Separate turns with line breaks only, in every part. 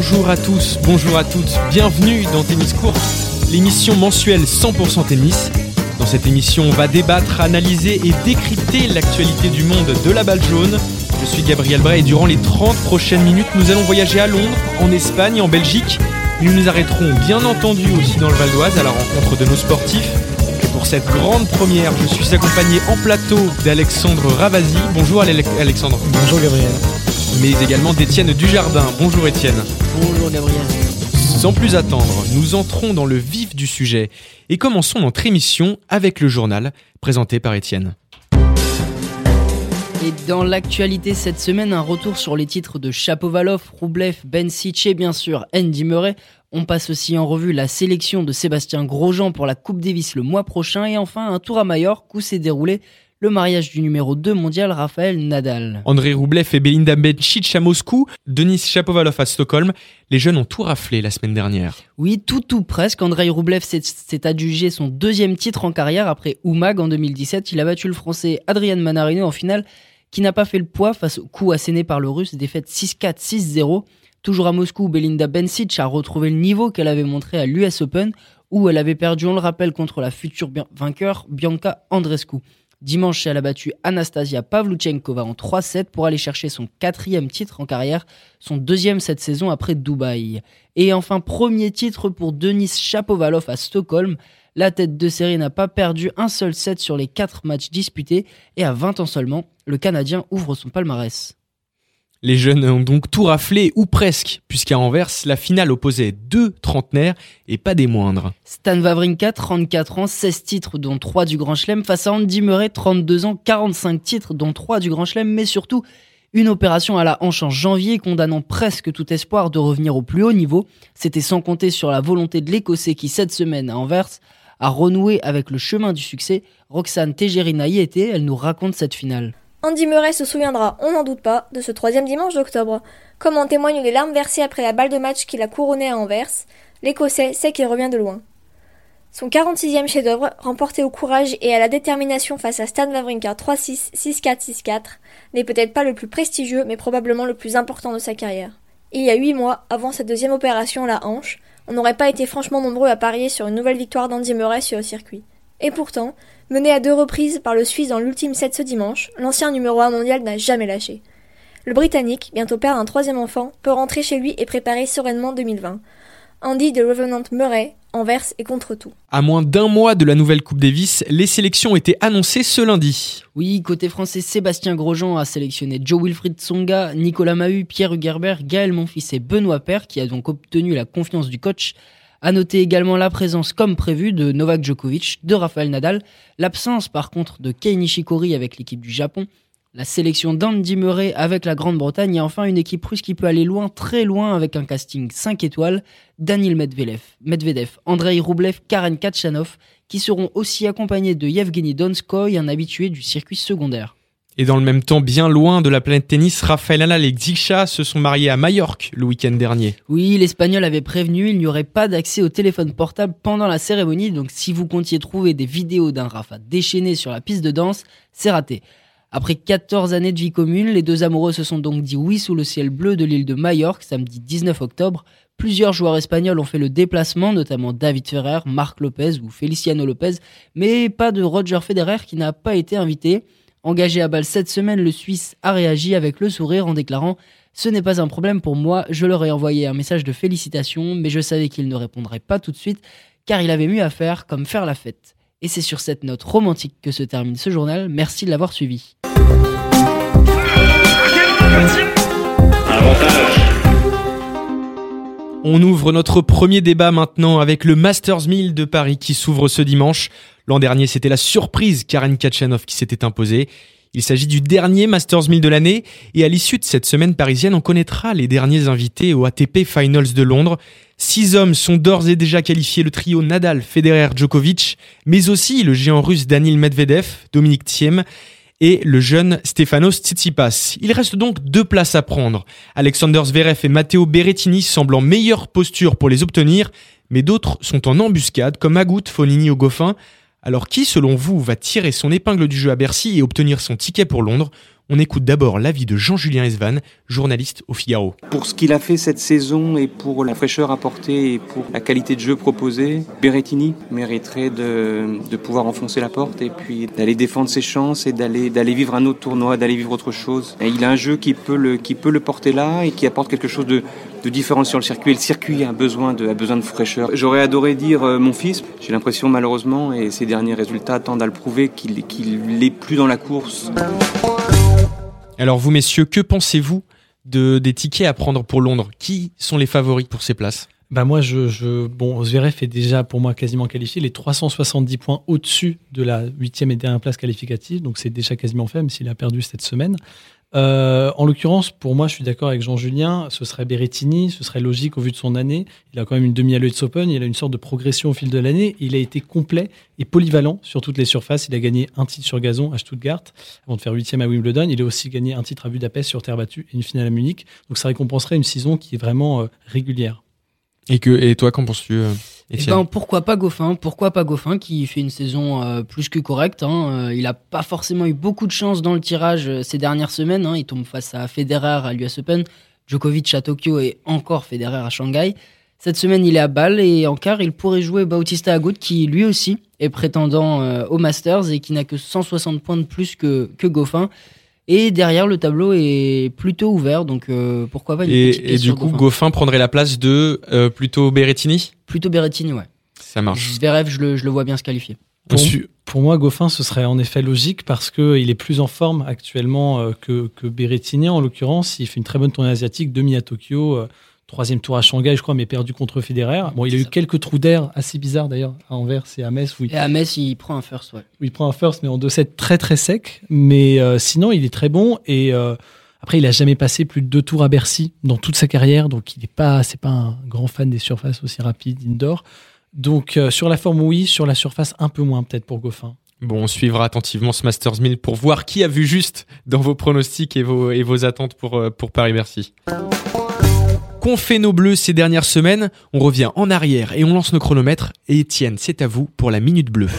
Bonjour à tous, bonjour à toutes, bienvenue dans Tennis Court, l'émission mensuelle 100% tennis. Dans cette émission, on va débattre, analyser et décrypter l'actualité du monde de la balle jaune. Je suis Gabriel Bray et durant les 30 prochaines minutes, nous allons voyager à Londres, en Espagne, en Belgique. Nous nous arrêterons bien entendu aussi dans le Val d'Oise à la rencontre de nos sportifs. Et pour cette grande première, je suis accompagné en plateau d'Alexandre Ravasi. Bonjour Alexandre.
Bonjour Gabriel
mais également d'Étienne Dujardin. Bonjour Étienne.
Bonjour Gabriel.
Sans plus attendre, nous entrons dans le vif du sujet et commençons notre émission avec le journal présenté par Étienne.
Et dans l'actualité cette semaine, un retour sur les titres de Chapovalov, Roublev, Ben et bien sûr Andy Murray. On passe aussi en revue la sélection de Sébastien Grosjean pour la Coupe Davis le mois prochain et enfin un tour à Majorque où s'est déroulé le mariage du numéro 2 mondial Raphaël Nadal.
André Roublev et Belinda Bencic à Moscou, Denis Shapovalov à Stockholm, les jeunes ont tout raflé la semaine dernière.
Oui, tout tout presque. André Roublev s'est adjugé son deuxième titre en carrière après Oumag en 2017. Il a battu le français Adrian Manarino en finale qui n'a pas fait le poids face au coup asséné par le russe, défaite 6-4, 6-0. Toujours à Moscou, Belinda Bencic a retrouvé le niveau qu'elle avait montré à l'US Open où elle avait perdu, on le rappelle, contre la future vainqueur Bianca Andrescu. Dimanche, elle a battu Anastasia Pavluchenkova en 3-7 pour aller chercher son quatrième titre en carrière, son deuxième cette saison après Dubaï. Et enfin, premier titre pour Denis Chapovalov à Stockholm. La tête de série n'a pas perdu un seul set sur les quatre matchs disputés et à 20 ans seulement, le Canadien ouvre son palmarès.
Les jeunes ont donc tout raflé, ou presque, puisqu'à Anvers, la finale opposait deux trentenaires et pas des moindres.
Stan Wawrinka, 34 ans, 16 titres dont 3 du Grand Chelem, face à Andy Murray, 32 ans, 45 titres dont 3 du Grand Chelem, mais surtout une opération à la hanche en janvier condamnant presque tout espoir de revenir au plus haut niveau. C'était sans compter sur la volonté de l'Écossais qui, cette semaine à Anvers, a renoué avec le chemin du succès. Roxane Tejerina y était, elle nous raconte cette finale.
Andy Murray se souviendra, on n'en doute pas, de ce troisième dimanche d'octobre. Comme en témoignent les larmes versées après la balle de match qu'il a couronnée à Anvers, l'Écossais sait qu'il revient de loin. Son 46e chef-d'œuvre, remporté au courage et à la détermination face à Stan Wawrinka 3-6, 6-4, 6-4, n'est peut-être pas le plus prestigieux, mais probablement le plus important de sa carrière. Il y a huit mois, avant sa deuxième opération à la hanche, on n'aurait pas été franchement nombreux à parier sur une nouvelle victoire d'Andy Murray sur le circuit. Et pourtant, mené à deux reprises par le Suisse dans l'ultime set ce dimanche, l'ancien numéro 1 mondial n'a jamais lâché. Le Britannique, bientôt père d'un troisième enfant, peut rentrer chez lui et préparer sereinement 2020. Andy de Revenant Murray verse et contre tout.
À moins d'un mois de la nouvelle Coupe Davis, les sélections étaient annoncées ce lundi.
Oui, côté français, Sébastien Grosjean a sélectionné Joe Wilfried Tsonga, Nicolas Mahut, Pierre Hugerbert, Gaël Monfils et Benoît Père, qui a donc obtenu la confiance du coach à noter également la présence, comme prévu, de Novak Djokovic, de Rafael Nadal, l'absence par contre de Kei Nishikori avec l'équipe du Japon, la sélection d'Andy Murray avec la Grande-Bretagne et enfin une équipe russe qui peut aller loin, très loin avec un casting 5 étoiles, Daniel Medvedev, Medvedev Andrei Rublev, Karen Kachanov, qui seront aussi accompagnés de Yevgeny Donskoy, un habitué du circuit secondaire.
Et dans le même temps, bien loin de la planète tennis, Rafael Nadal et Xixa se sont mariés à Majorque le week-end dernier.
Oui, l'Espagnol avait prévenu, il n'y aurait pas d'accès au téléphone portable pendant la cérémonie, donc si vous comptiez trouver des vidéos d'un Rafa déchaîné sur la piste de danse, c'est raté. Après 14 années de vie commune, les deux amoureux se sont donc dit oui sous le ciel bleu de l'île de Majorque samedi 19 octobre. Plusieurs joueurs espagnols ont fait le déplacement, notamment David Ferrer, Marc Lopez ou Feliciano Lopez, mais pas de Roger Federer qui n'a pas été invité. Engagé à balle cette semaine, le Suisse a réagi avec le sourire en déclarant Ce n'est pas un problème pour moi, je leur ai envoyé un message de félicitations, mais je savais qu'il ne répondrait pas tout de suite, car il avait mieux à faire comme faire la fête. Et c'est sur cette note romantique que se termine ce journal. Merci de l'avoir suivi.
On ouvre notre premier débat maintenant avec le Masters 1000 de Paris qui s'ouvre ce dimanche. L'an dernier, c'était la surprise Karen Kachanov qui s'était imposée. Il s'agit du dernier Masters 1000 de l'année et à l'issue de cette semaine parisienne, on connaîtra les derniers invités au ATP Finals de Londres. Six hommes sont d'ores et déjà qualifiés, le trio Nadal, Federer, Djokovic, mais aussi le géant russe Daniil Medvedev, Dominique Thiem et le jeune Stefanos Tsitsipas. Il reste donc deux places à prendre. Alexander Zverev et Matteo Berrettini semblent en meilleure posture pour les obtenir, mais d'autres sont en embuscade, comme Agut, Fonini ou Goffin. Alors qui, selon vous, va tirer son épingle du jeu à Bercy et obtenir son ticket pour Londres? On écoute d'abord l'avis de Jean-Julien Esvan, journaliste au Figaro.
Pour ce qu'il a fait cette saison et pour la fraîcheur apportée et pour la qualité de jeu proposée, Berrettini mériterait de, pouvoir enfoncer la porte et puis d'aller défendre ses chances et d'aller vivre un autre tournoi, d'aller vivre autre chose. Et il a un jeu qui peut le porter là et qui apporte quelque chose de, de différent sur le circuit. Et le circuit a besoin de a besoin de fraîcheur. J'aurais adoré dire euh, mon fils. J'ai l'impression malheureusement et ses derniers résultats tendent à le prouver qu'il qu'il n'est plus dans la course.
Alors vous messieurs, que pensez-vous de, des tickets à prendre pour Londres? Qui sont les favoris pour ces places?
Bah moi, je, je, bon, Zverev est déjà pour moi quasiment qualifié. Les 370 points au-dessus de la huitième et dernière place qualificative, donc c'est déjà quasiment fait, même s'il a perdu cette semaine. Euh, en l'occurrence, pour moi, je suis d'accord avec Jean-Julien, ce serait Berrettini, ce serait logique au vu de son année. Il a quand même une demi à l'US Open, il a une sorte de progression au fil de l'année. Il a été complet et polyvalent sur toutes les surfaces. Il a gagné un titre sur gazon à Stuttgart avant de faire huitième à Wimbledon. Il a aussi gagné un titre à Budapest sur terre battue et une finale à Munich. Donc ça récompenserait une saison qui est vraiment euh, régulière.
Et que et toi, qu'en penses-tu euh,
Eh
Étienne
ben, pourquoi pas Goffin Pourquoi pas Goffin qui fait une saison euh, plus que correcte hein. Euh, Il a pas forcément eu beaucoup de chance dans le tirage euh, ces dernières semaines. hein. Il tombe face à Federer à l'US Open, Djokovic à Tokyo et encore Federer à Shanghai. Cette semaine, il est à Bâle et en quart, il pourrait jouer Bautista Agut qui lui aussi est prétendant euh, au Masters et qui n'a que 160 points de plus que, que Goffin. Et derrière, le tableau est plutôt ouvert, donc euh, pourquoi pas une petite
Et, et du coup,
Goffin.
Goffin prendrait la place de euh, plutôt Berrettini?
Plutôt Berrettini, ouais.
Ça marche.
Zverev, je le, je le vois bien se qualifier.
Pour moi, Goffin, ce serait en effet logique parce qu'il est plus en forme actuellement euh, que, que Berrettini, en l'occurrence. Il fait une très bonne tournée asiatique, demi à Tokyo, euh, troisième tour à Shanghai, je crois, mais perdu contre Federer. Bon, il a eu
ça.
quelques trous d'air assez bizarres d'ailleurs à Anvers et à Metz où il,
Et à Metz, il prend un first, ouais.
il prend un first, mais en 2-7 très très sec. Mais euh, sinon, il est très bon et euh, après, il a jamais passé plus de deux tours à Bercy dans toute sa carrière, donc il n'est pas, c'est pas un grand fan des surfaces aussi rapides indoor. Donc euh, sur la forme, oui, sur la surface, un peu moins peut-être pour Goffin.
Bon, on suivra attentivement ce Masters 1000 pour voir qui a vu juste dans vos pronostics et vos, et vos attentes pour, pour Paris-Bercy. Qu'ont fait nos bleus ces dernières semaines On revient en arrière et on lance nos chronomètres. Et Étienne, c'est à vous pour la minute bleue.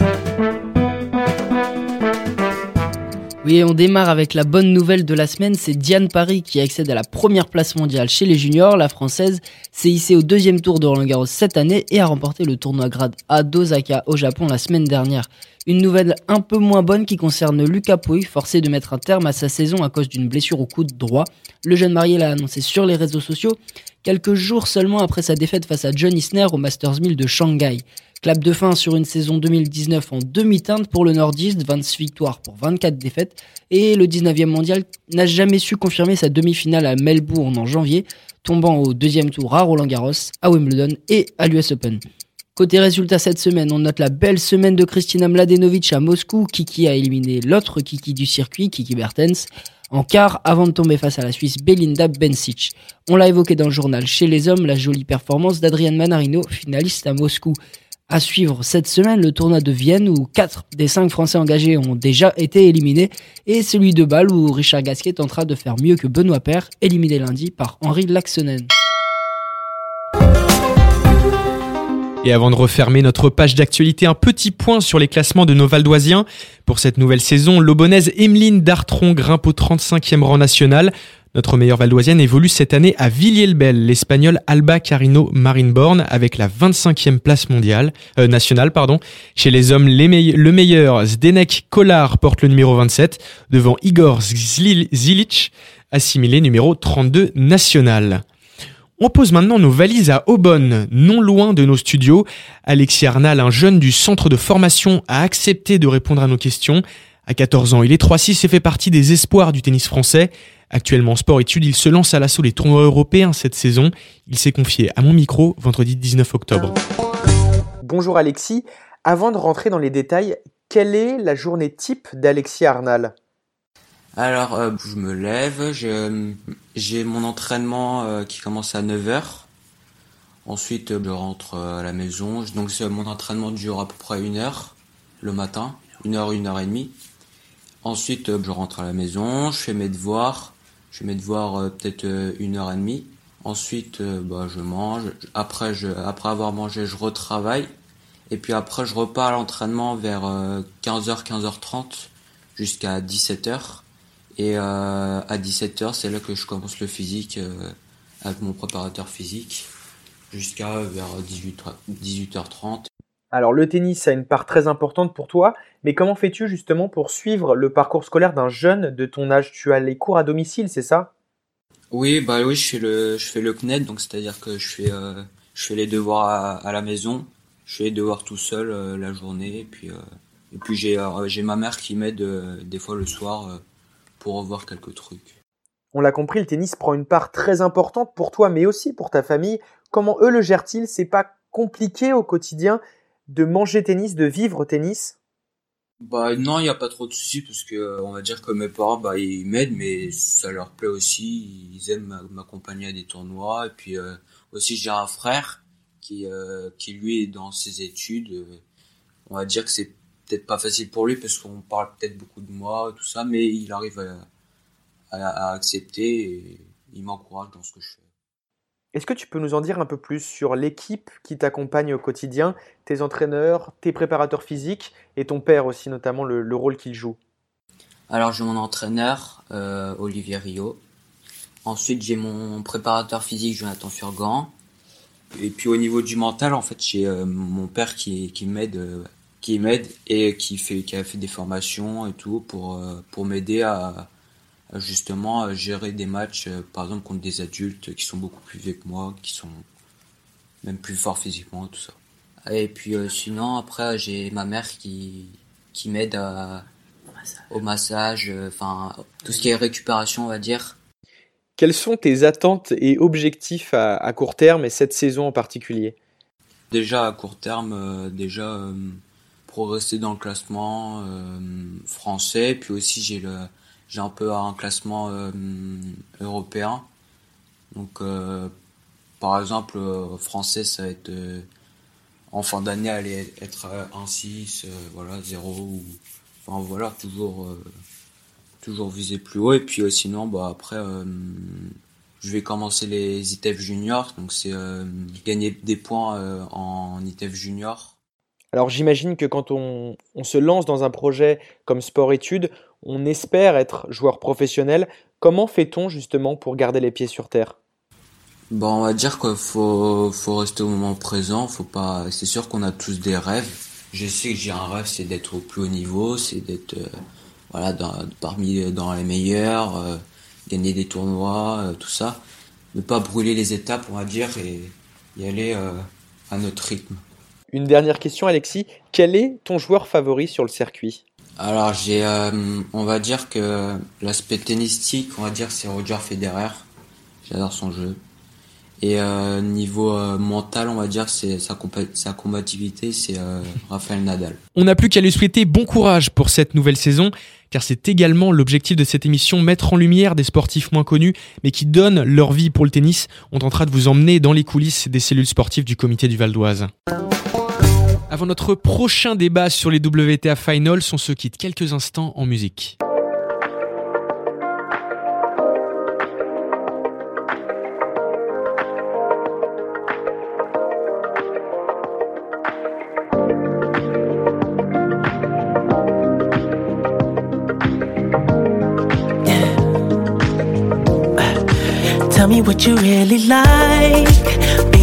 Oui, on démarre avec la bonne nouvelle de la semaine, c'est Diane Paris qui accède à la première place mondiale chez les juniors. La française s'est hissée au deuxième tour de Roland Garros cette année et a remporté le tournoi grade A d'Osaka au Japon la semaine dernière. Une nouvelle un peu moins bonne qui concerne Lucas Pouille, forcé de mettre un terme à sa saison à cause d'une blessure au coude droit. Le jeune marié l'a annoncé sur les réseaux sociaux quelques jours seulement après sa défaite face à John Isner au Masters 1000 de Shanghai. Clap de fin sur une saison 2019 en demi-teinte pour le nordiste, 26 victoires pour 24 défaites, et le 19e mondial n'a jamais su confirmer sa demi-finale à Melbourne en janvier, tombant au deuxième tour à Roland Garros, à Wimbledon et à l'US Open. Côté résultats cette semaine, on note la belle semaine de Kristina Mladenovic à Moscou. Kiki a éliminé l'autre Kiki du circuit, Kiki Bertens, en quart avant de tomber face à la Suisse Belinda Bencic. On l'a évoqué dans le journal. Chez les hommes, la jolie performance d'Adrian Manarino, finaliste à Moscou. À suivre cette semaine, le tournoi de Vienne où 4 des 5 Français engagés ont déjà été éliminés et celui de Bâle où Richard Gasquet tentera de faire mieux que Benoît Paire, éliminé lundi par Henri Laxonen.
Et avant de refermer notre page d'actualité, un petit point sur les classements de nos Valdoisiens. Pour cette nouvelle saison, l'Aubonnaise Emeline Dartron grimpe au 35e rang national. Notre meilleure Valdoisienne évolue cette année à Villiers-le-Bel, l'Espagnol Alba Carino Marinborn avec la 25e place mondiale, euh, nationale. Pardon. Chez les hommes, le meilleur Zdenek Kolar porte le numéro 27 devant Igor Zilic, assimilé numéro 32 national. On pose maintenant nos valises à Aubonne, non loin de nos studios. Alexis Arnal, un jeune du centre de formation, a accepté de répondre à nos questions. À 14 ans, il est 3-6 et fait partie des espoirs du tennis français. Actuellement en sport-études, il se lance à l'assaut des tournois européens cette saison. Il s'est confié à mon micro vendredi 19 octobre.
Bonjour Alexis. Avant de rentrer dans les détails, quelle est la journée type d'Alexis Arnal?
Alors, euh, je me lève, je- j'ai mon entraînement euh, qui commence à 9h. Ensuite, euh, je rentre euh, à la maison. Donc, mon entraînement dure à peu près une heure le matin, une heure, une heure et demie. Ensuite, je rentre à la maison, je fais mes devoirs. Je fais mes devoirs peut-être une heure et demie. Ensuite, bah, je mange. Après, après avoir mangé, je retravaille. Et puis après, je repars à l'entraînement vers euh, 15h, 15h30 jusqu'à 17h. Et à 17h, c'est là que je commence le physique avec mon préparateur physique jusqu'à vers 18, 18h30.
Alors le tennis a une part très importante pour toi, mais comment fais-tu justement pour suivre le parcours scolaire d'un jeune de ton âge? Tu as les cours à domicile, c'est ça?
Oui, bah oui, je fais le je fais le CNED, donc c'est-à-dire que je fais je fais les devoirs à, la maison, je fais les devoirs tout seul la journée, et puis et puis j'ai j'ai ma mère qui m'aide des fois le soir pour revoir quelques trucs.
On l'a compris, le tennis prend une part très importante pour toi, mais aussi pour ta famille. Comment eux le gèrent-ils? C'est pas compliqué au quotidien de manger tennis, de vivre tennis?
Bah non, il n'y a pas trop de soucis parce que on va dire que mes parents, bah ils m'aident, mais ça leur plaît aussi. Ils aiment m'accompagner à des tournois. Et puis euh, aussi j'ai un frère qui euh, qui lui est dans ses études. On va dire que c'est peut-être pas facile pour lui parce qu'on parle peut-être beaucoup de moi, tout ça, mais il arrive à à, accepter et il m'encourage dans ce que je fais.
Est-ce que tu peux nous en dire un peu plus sur l'équipe qui t'accompagne au quotidien, tes entraîneurs, tes préparateurs physiques et ton père aussi notamment le, rôle qu'il joue?
Alors j'ai mon entraîneur euh, Olivier Rio. Ensuite j'ai mon préparateur physique Jonathan Furgan. Et puis au niveau du mental en fait j'ai euh, mon père qui, qui m'aide euh, qui m'aide et qui fait qui a fait des formations et tout pour pour m'aider à justement gérer des matchs, euh, par exemple contre des adultes qui sont beaucoup plus vieux que moi, qui sont même plus forts physiquement, tout ça. Et puis euh, sinon, après, j'ai ma mère qui, qui m'aide au massage, euh, enfin, tout ce qui est récupération, on va dire.
Quelles sont tes attentes et objectifs à, court terme et cette saison en particulier?
Déjà à court terme, déjà progresser dans le classement français, puis aussi j'ai le j'ai un peu un classement euh, européen. Donc, euh, par exemple, euh, français, ça va être en fin d'année aller être 1-6, voilà, 0 ou enfin voilà, toujours toujours viser plus haut et puis sinon bah après je vais commencer les ITF juniors donc c'est gagner des points en ITF junior.
Alors j'imagine que quand on, se lance dans un projet comme sport-études, on espère être joueur professionnel. Comment fait-on justement pour garder les pieds sur terre?
Bon, on va dire qu'il faut, rester au moment présent. Faut pas. C'est sûr qu'on a tous des rêves. Je sais que j'ai un rêve, c'est d'être au plus haut niveau, c'est d'être euh, voilà parmi dans les meilleurs, euh, gagner des tournois, euh, tout ça. Ne pas brûler les étapes, on va dire, et y aller à notre rythme.
Une dernière question, Alexis. Quel est ton joueur favori sur le circuit?
Alors j'ai, euh, on va dire que l'aspect tennistique, on va dire c'est Roger Federer. J'adore son jeu. Et euh, niveau euh, mental, on va dire c'est sa, sa combativité, c'est Rafael Nadal.
On n'a plus qu'à lui souhaiter bon courage pour cette nouvelle saison, car c'est également l'objectif de cette émission mettre en lumière des sportifs moins connus, mais qui donnent leur vie pour le tennis. On tentera de vous emmener dans les coulisses des cellules sportives du comité du Val d'Oise. Avant notre prochain débat sur les WTA Finals, on se quitte quelques instants en musique.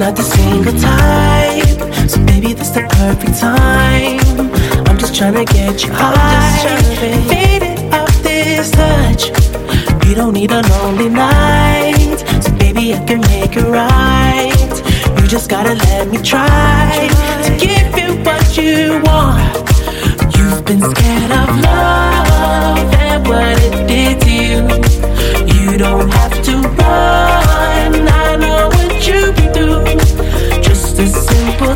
Not the single type. So baby, this the perfect time. I'm just trying to get you high. Faded off this touch. You don't need a lonely night, so baby I can make it right. You just gotta let me try to give you what you want. You've been scared of love and what it did to you. You don't have to run.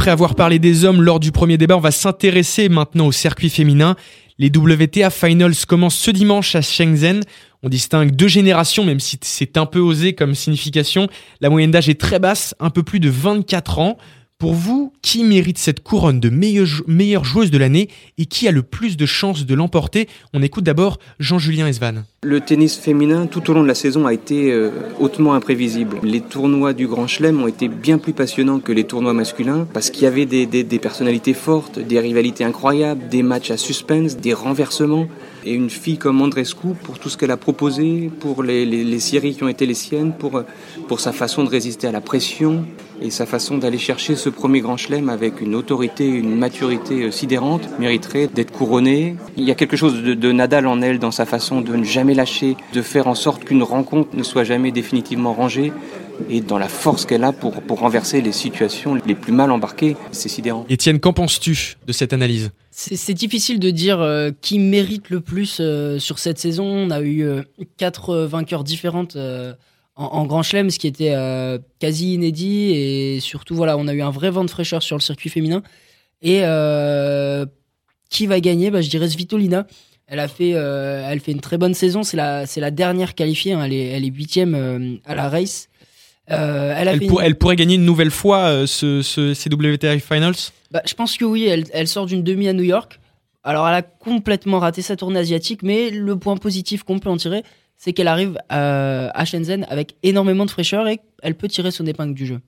Après avoir parlé des hommes lors du premier débat, on va s'intéresser maintenant au circuit féminin. Les WTA Finals commencent ce dimanche à Shenzhen. On distingue deux générations, même si c'est un peu osé comme signification. La moyenne d'âge est très basse, un peu plus de 24 ans. Pour vous, qui mérite cette couronne de meilleure, joueuse de l'année et qui a le plus de chances de l'emporter? On écoute d'abord Jean-Julien Esvan.
Le tennis féminin, tout au long de la saison, a été euh, hautement imprévisible. Les tournois du Grand Chelem ont été bien plus passionnants que les tournois masculins parce qu'il y avait des, des- personnalités fortes, des rivalités incroyables, des matchs à suspense, des renversements. Et une fille comme Andrescu, pour tout ce qu'elle a proposé, pour les, les- séries qui ont été les siennes, pour, pour sa façon de résister à la pression et sa façon d'aller chercher ce premier Grand Chelem avec une autorité, une maturité euh, sidérante, mériterait d'être couronnée. Il y a quelque chose de, de Nadal en elle dans sa façon de ne jamais lâcher, de faire en sorte qu'une rencontre ne soit jamais définitivement rangée et dans la force qu'elle a pour, pour renverser les situations les plus mal embarquées. C'est sidérant.
Étienne, qu'en penses-tu de cette analyse?
C'est c'est difficile de dire euh, qui mérite le plus euh, sur cette saison. On a eu euh, quatre euh, vainqueurs différentes euh, en, en Grand Chelem, ce qui était euh, quasi inédit. Et surtout, voilà, on a eu un vrai vent de fraîcheur sur le circuit féminin. Et euh, qui va gagner? Bah, Je dirais Svitolina. Elle a fait, euh, elle fait une très bonne saison. C'est la, c'est la dernière qualifiée. hein. Elle est, elle est huitième à la race. Elle a
elle,
fait
pour-
une-
elle pourrait gagner une nouvelle fois ce, ce- Finals?
Bah, je pense que oui, elle, elle sort d'une demi à New York. Alors, elle a complètement raté sa tournée asiatique, mais le point positif qu'on peut en tirer, c'est qu'elle arrive à, à Shenzhen avec énormément de fraîcheur et elle peut tirer son épingle du jeu.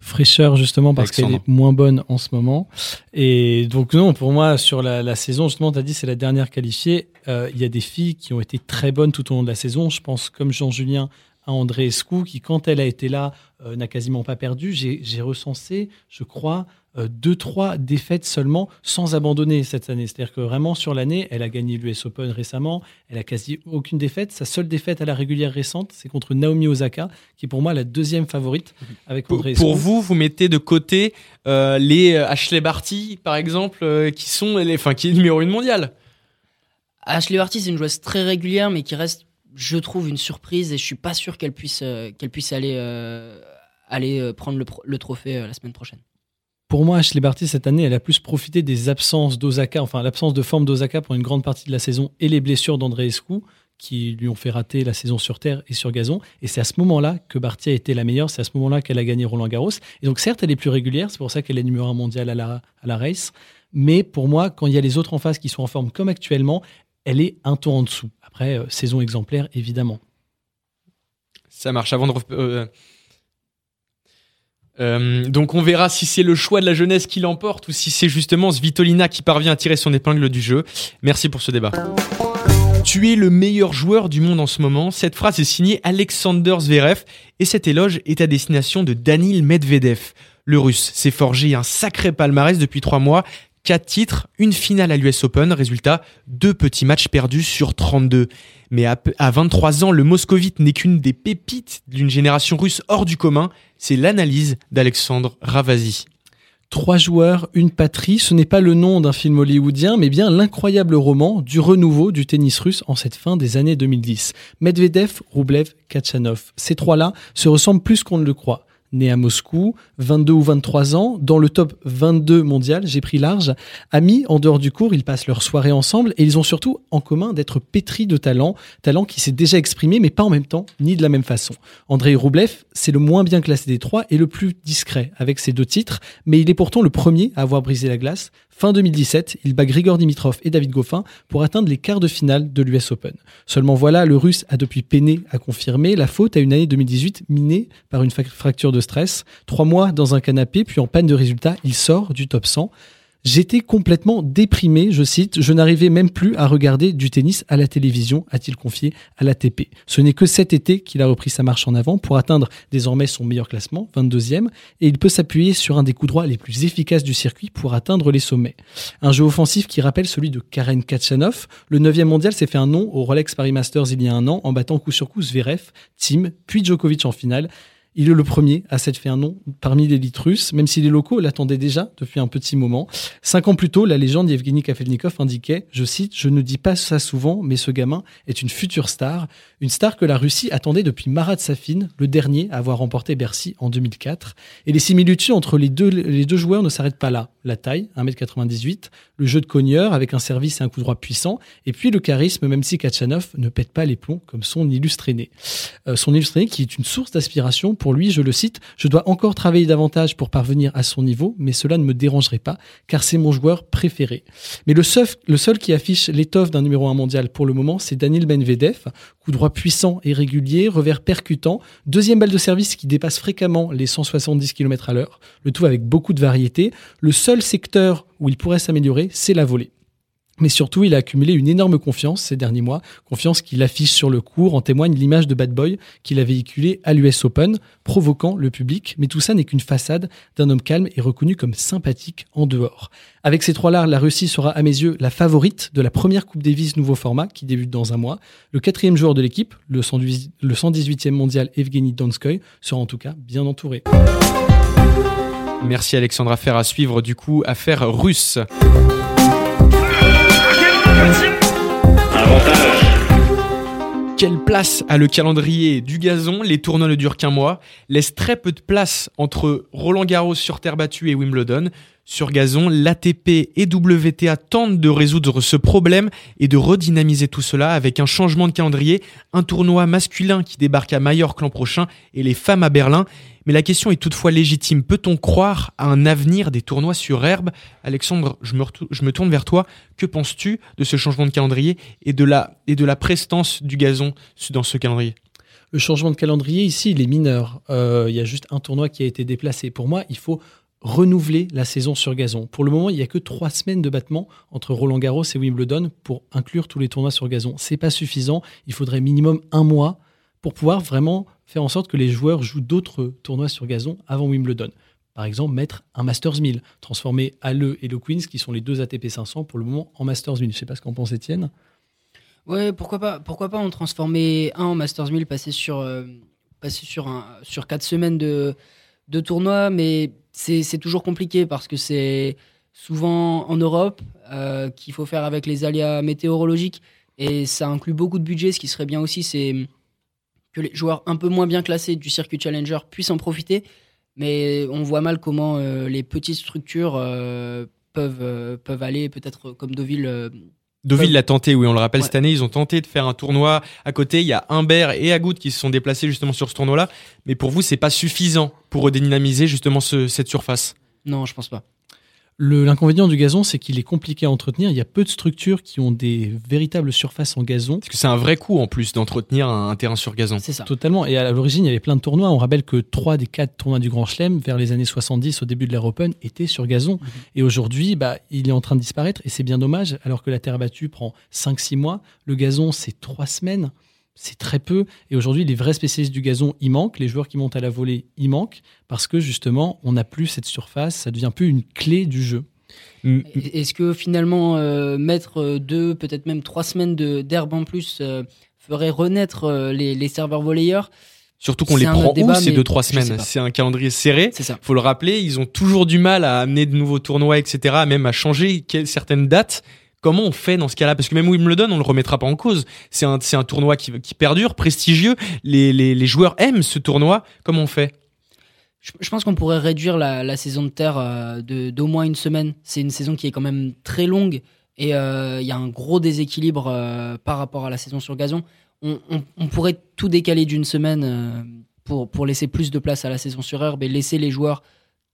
fraîcheur justement parce qu'elle est moins bonne en ce moment. Et donc non, pour moi, sur la, la saison, justement, tu as dit c'est la dernière qualifiée. Euh, Il y a des filles qui ont été très bonnes tout au long de la saison. Je pense comme Jean-Julien à André Escou, qui quand elle a été là, euh, n'a quasiment pas perdu. J'ai j'ai recensé, je crois, euh, deux, trois défaites seulement sans abandonner cette année. C'est-à-dire que vraiment sur l'année, elle a gagné l'US Open récemment, elle a quasi aucune défaite. Sa seule défaite à la régulière récente, c'est contre Naomi Osaka, qui est pour moi la deuxième favorite avec
Pour,
André
pour
Escou.
vous, vous mettez de côté euh, les euh, Ashley Barty, par exemple, euh, qui sont, les, enfin, qui est numéro une mondiale.
Ashley Barty, c'est une joueuse très régulière, mais qui reste, je trouve, une surprise et je suis pas sûr qu'elle puisse, euh, qu'elle puisse aller, euh, aller euh, prendre le, trophée euh, la semaine prochaine.
Pour moi, Ashley Barty, cette année, elle a plus profité des absences d'Osaka, enfin l'absence de forme d'Osaka pour une grande partie de la saison et les blessures d'André Escou qui lui ont fait rater la saison sur terre et sur gazon. Et c'est à ce moment-là que Barty a été la meilleure, c'est à ce moment-là qu'elle a gagné Roland Garros. Et donc certes, elle est plus régulière, c'est pour ça qu'elle est numéro un mondial à la, à la race. Mais pour moi, quand il y a les autres en face qui sont en forme comme actuellement, elle est un ton en dessous. Après, euh, saison exemplaire, évidemment.
Ça marche avant de. euh, euh, donc on verra si c'est le choix de la jeunesse qui l'emporte ou si c'est justement Svitolina qui parvient à tirer son épingle du jeu. Merci pour ce débat. Tu es le meilleur joueur du monde en ce moment. Cette phrase est signée Alexander Zverev et cet éloge est à destination de Danil Medvedev. Le russe s'est forgé un sacré palmarès depuis trois mois. 4 titres, une finale à l'US Open, résultat, deux petits matchs perdus sur 32. Mais à, pe- à 23 ans, le moscovite n'est qu'une des pépites d'une génération russe hors du commun. C'est l'analyse d'Alexandre Ravasi.
Trois joueurs, une patrie, ce n'est pas le nom d'un film hollywoodien, mais bien l'incroyable roman du renouveau du tennis russe en cette fin des années 2010. Medvedev, Rublev, Kachanov. Ces trois-là se ressemblent plus qu'on ne le croit. Né à Moscou, 22 ou 23 ans, dans le top 22 mondial, j'ai pris large. Amis, en dehors du cours, ils passent leur soirée ensemble et ils ont surtout en commun d'être pétris de talent, talent qui s'est déjà exprimé, mais pas en même temps, ni de la même façon. Andrei Rublev, c'est le moins bien classé des trois et le plus discret avec ses deux titres, mais il est pourtant le premier à avoir brisé la glace Fin 2017, il bat Grigor Dimitrov et David Goffin pour atteindre les quarts de finale de l'US Open. Seulement voilà, le russe a depuis peiné à confirmer la faute à une année 2018 minée par une fracture de stress. Trois mois dans un canapé, puis en panne de résultats, il sort du top 100. J'étais complètement déprimé, je cite, je n'arrivais même plus à regarder du tennis à la télévision, a-t-il confié à l'ATP. Ce n'est que cet été qu'il a repris sa marche en avant pour atteindre désormais son meilleur classement, 22e, et il peut s'appuyer sur un des coups droits les plus efficaces du circuit pour atteindre les sommets. Un jeu offensif qui rappelle celui de Karen Kachanov. Le 9e mondial s'est fait un nom au Rolex Paris Masters il y a un an en battant coup sur coup Zverev, Tim, puis Djokovic en finale. Il est le premier à s'être fait un nom parmi l'élite russe, même si les locaux l'attendaient déjà depuis un petit moment. Cinq ans plus tôt, la légende Yevgeny Kafelnikov indiquait, je cite, Je ne dis pas ça souvent, mais ce gamin est une future star, une star que la Russie attendait depuis Marat Safin, le dernier à avoir remporté Bercy en 2004. Et les similitudes entre les deux, les deux joueurs ne s'arrêtent pas là. La taille, 1m98, le jeu de cogneur avec un service et un coup droit puissant, et puis le charisme, même si Kachanov ne pète pas les plombs comme son illustre aîné. Euh, son illustre aîné qui est une source d'aspiration pour lui, je le cite, je dois encore travailler davantage pour parvenir à son niveau, mais cela ne me dérangerait pas, car c'est mon joueur préféré. Mais le seul, le seul qui affiche l'étoffe d'un numéro 1 mondial pour le moment, c'est Daniel Benvedev, coup droit puissant et régulier, revers percutant, deuxième balle de service qui dépasse fréquemment les 170 km à l'heure, le tout avec beaucoup de variété. Le seul secteur où il pourrait s'améliorer, c'est la volée. Mais surtout, il a accumulé une énorme confiance ces derniers mois, confiance qu'il affiche sur le court, en témoigne l'image de Bad Boy qu'il a véhiculée à l'US Open, provoquant le public. Mais tout ça n'est qu'une façade d'un homme calme et reconnu comme sympathique en dehors. Avec ces trois-là, la Russie sera à mes yeux la favorite de la première Coupe Davis nouveau format qui débute dans un mois. Le quatrième joueur de l'équipe, le 118e mondial Evgeny Donskoy, sera en tout cas bien entouré.
Merci Alexandra Fer à suivre du coup affaire russe. Quelle place a le calendrier du gazon Les tournois ne durent qu'un mois, laissent très peu de place entre Roland Garros sur terre battue et Wimbledon. Sur gazon, l'ATP et WTA tentent de résoudre ce problème et de redynamiser tout cela avec un changement de calendrier, un tournoi masculin qui débarque à Majorque l'an prochain et les femmes à Berlin. Mais la question est toutefois légitime. Peut-on croire à un avenir des tournois sur herbe? Alexandre, je me, tourne vers toi. Que penses-tu de ce changement de calendrier et de la, et de la prestance du gazon dans ce calendrier?
Le changement de calendrier, ici, il est mineur. Euh, il y a juste un tournoi qui a été déplacé. Pour moi, il faut renouveler la saison sur gazon. Pour le moment, il n'y a que trois semaines de battement entre Roland Garros et Wimbledon pour inclure tous les tournois sur gazon. C'est pas suffisant. Il faudrait minimum un mois pour pouvoir vraiment faire en sorte que les joueurs jouent d'autres tournois sur gazon avant Wimbledon. Par exemple, mettre un Masters 1000, transformer Halle et le Queens, qui sont les deux ATP 500 pour le moment, en Masters 1000. Je ne sais pas ce qu'en pense Étienne.
Ouais, pourquoi pas, pourquoi pas en transformer un en Masters 1000, passer sur, euh, passer sur, sur quatre semaines de, de tournoi, mais c'est toujours compliqué parce que c'est souvent en Europe euh, qu'il faut faire avec les aléas météorologiques et ça inclut beaucoup de budget. Ce qui serait bien aussi, c'est que les joueurs un peu moins bien classés du circuit Challenger puissent en profiter. Mais on voit mal comment euh, les petites structures euh, peuvent, euh, peuvent aller, peut-être comme Deauville.
Deauville l'a tenté, oui, on le rappelle, cette année, ils ont tenté de faire un tournoi à côté. Il y a Humbert et Agout qui se sont déplacés justement sur ce tournoi-là. Mais pour vous, c'est pas suffisant pour redynamiser justement cette surface?
Non, je pense pas.
L'inconvénient du gazon, c'est qu'il est compliqué à entretenir. Il y a peu de structures qui ont des véritables surfaces en gazon.
Parce que c'est un vrai coût en plus d'entretenir un, terrain sur gazon.
C'est ça.
Totalement. Et à l'origine, il y avait plein de tournois. On rappelle que trois des quatre tournois du Grand Chelem, vers les années 70, au début de l'ère Open, étaient sur gazon. Mhm. Et aujourd'hui, bah, il est en train de disparaître. Et c'est bien dommage, alors que la terre battue prend 5-6 mois. Le gazon, c'est 3 semaines c'est très peu. Et aujourd'hui, les vrais spécialistes du gazon, il manquent. Les joueurs qui montent à la volée, il manquent. Parce que justement, on n'a plus cette surface. Ça devient plus une clé du jeu.
Mm. Est-ce que finalement, euh, mettre euh, deux, peut-être même trois semaines d'herbe en plus euh, ferait renaître les, serveurs volleyeurs?
Surtout qu'on les prend où ces deux trois semaines? C'est un calendrier serré.
C'est ça.
Faut le rappeler, ils ont toujours du mal à amener de nouveaux tournois, etc. Même à changer certaines dates. Comment on fait dans ce cas-là? Parce que même Wimbledon, on le remettra pas en cause. C'est un, tournoi qui, perdure, prestigieux. Les, joueurs aiment ce tournoi. Comment on fait?
Je, pense qu'on pourrait réduire la, saison de terre euh, d'au moins une semaine. C'est une saison qui est quand même très longue et euh, il y a un gros déséquilibre euh, par rapport à la saison sur gazon. On, pourrait tout décaler d'une semaine pour laisser plus de place à la saison sur herbe et laisser les joueurs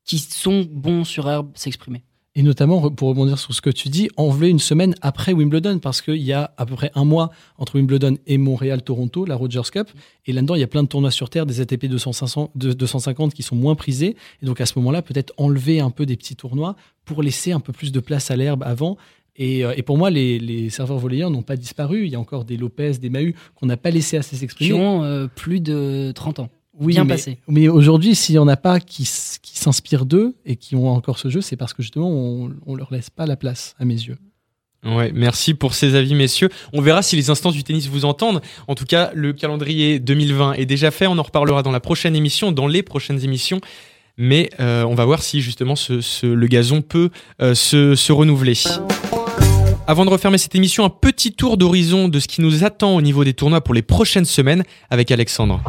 qui sont bons sur herbe s'exprimer.
Et notamment, pour rebondir sur ce que tu dis, enlever une semaine après Wimbledon, parce qu'il y a à peu près un mois entre Wimbledon et Montréal-Toronto, la Rogers Cup. Et là-dedans, il y a plein de tournois sur Terre, des ATP 200, 250 qui sont moins prisés. Et donc à ce moment-là, peut-être enlever un peu des petits tournois pour laisser un peu plus de place à l'herbe avant. Et, euh, pour moi, les, serveurs volleyeurs n'ont pas disparu. Il y a encore des Lopez, des Mahut qu'on n'a pas laissé assez s'exprimer.
Qui ont euh, plus de 30 ans.
Oui,
bien
mais,
passé.
Mais aujourd'hui, s'il n'y en a pas qui, qui s'inspirent d'eux et qui ont encore ce jeu, c'est parce que justement, on ne leur laisse pas la place, à mes yeux.
Ouais, merci pour ces avis, messieurs. On verra si les instances du tennis vous entendent. En tout cas, le calendrier 2020 est déjà fait. On en reparlera dans la prochaine émission, dans les prochaines émissions. Mais euh, on va voir si justement ce, ce, le gazon peut euh, se, se renouveler. Avant de refermer cette émission, un petit tour d'horizon de ce qui nous attend au niveau des tournois pour les prochaines semaines avec Alexandre.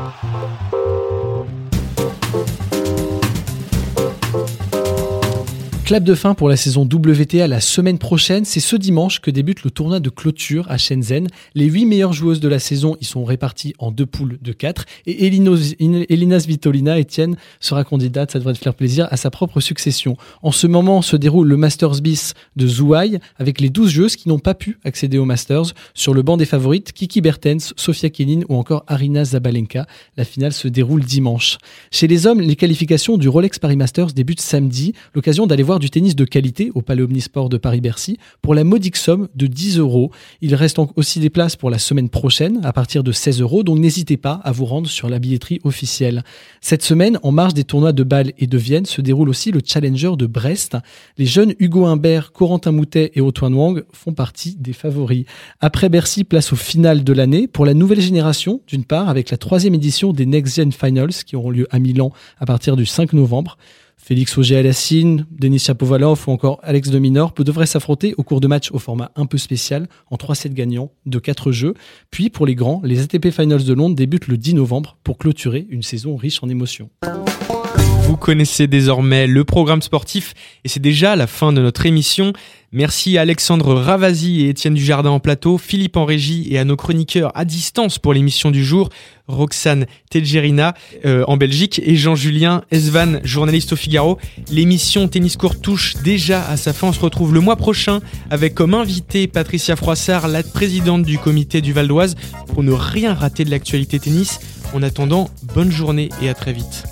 Clap de fin pour la saison WTA la semaine prochaine. C'est ce dimanche que débute le tournoi de clôture à Shenzhen. Les huit meilleures joueuses de la saison y sont réparties en deux poules de quatre. Et Elina Svitolina, Etienne, sera candidate, ça devrait te faire plaisir, à sa propre succession. En ce moment se déroule le Masters Bis de Zhuhai avec les 12 joueuses qui n'ont pas pu accéder au Masters. Sur le banc des favorites, Kiki Bertens, Sofia Kenin ou encore Arina Zabalenka. La finale se déroule dimanche. Chez les hommes, les qualifications du Rolex Paris Masters débutent samedi. L'occasion d'aller voir du tennis de qualité au Palais Omnisport de Paris-Bercy pour la modique somme de 10 euros. Il reste aussi des places pour la semaine prochaine à partir de 16 euros, donc n'hésitez pas à vous rendre sur la billetterie officielle. Cette semaine, en marge des tournois de Bâle et de Vienne, se déroule aussi le Challenger de Brest. Les jeunes Hugo Humbert, Corentin Moutet et Antoine Wang font partie des favoris. Après Bercy, place au final de l'année pour la nouvelle génération, d'une part, avec la troisième édition des Next Gen Finals qui auront lieu à Milan à partir du 5 novembre. Félix Auger-Alassine, Denis Chapovalov ou encore Alex de Minor devraient s'affronter au cours de matchs au format un peu spécial, en 3 sets gagnants de 4 jeux. Puis pour les grands, les ATP Finals de Londres débutent le 10 novembre pour clôturer une saison riche en émotions.
Vous connaissez désormais le programme sportif et c'est déjà la fin de notre émission. Merci à Alexandre Ravasi et Étienne Dujardin en plateau, Philippe en régie et à nos chroniqueurs à distance pour l'émission du jour, Roxane Telgerina euh, en Belgique et Jean-Julien Esvan, journaliste au Figaro. L'émission Tennis Court touche déjà à sa fin. On se retrouve le mois prochain avec comme invité Patricia Froissart, la présidente du comité du Val d'Oise, pour ne rien rater de l'actualité tennis. En attendant, bonne journée et à très vite.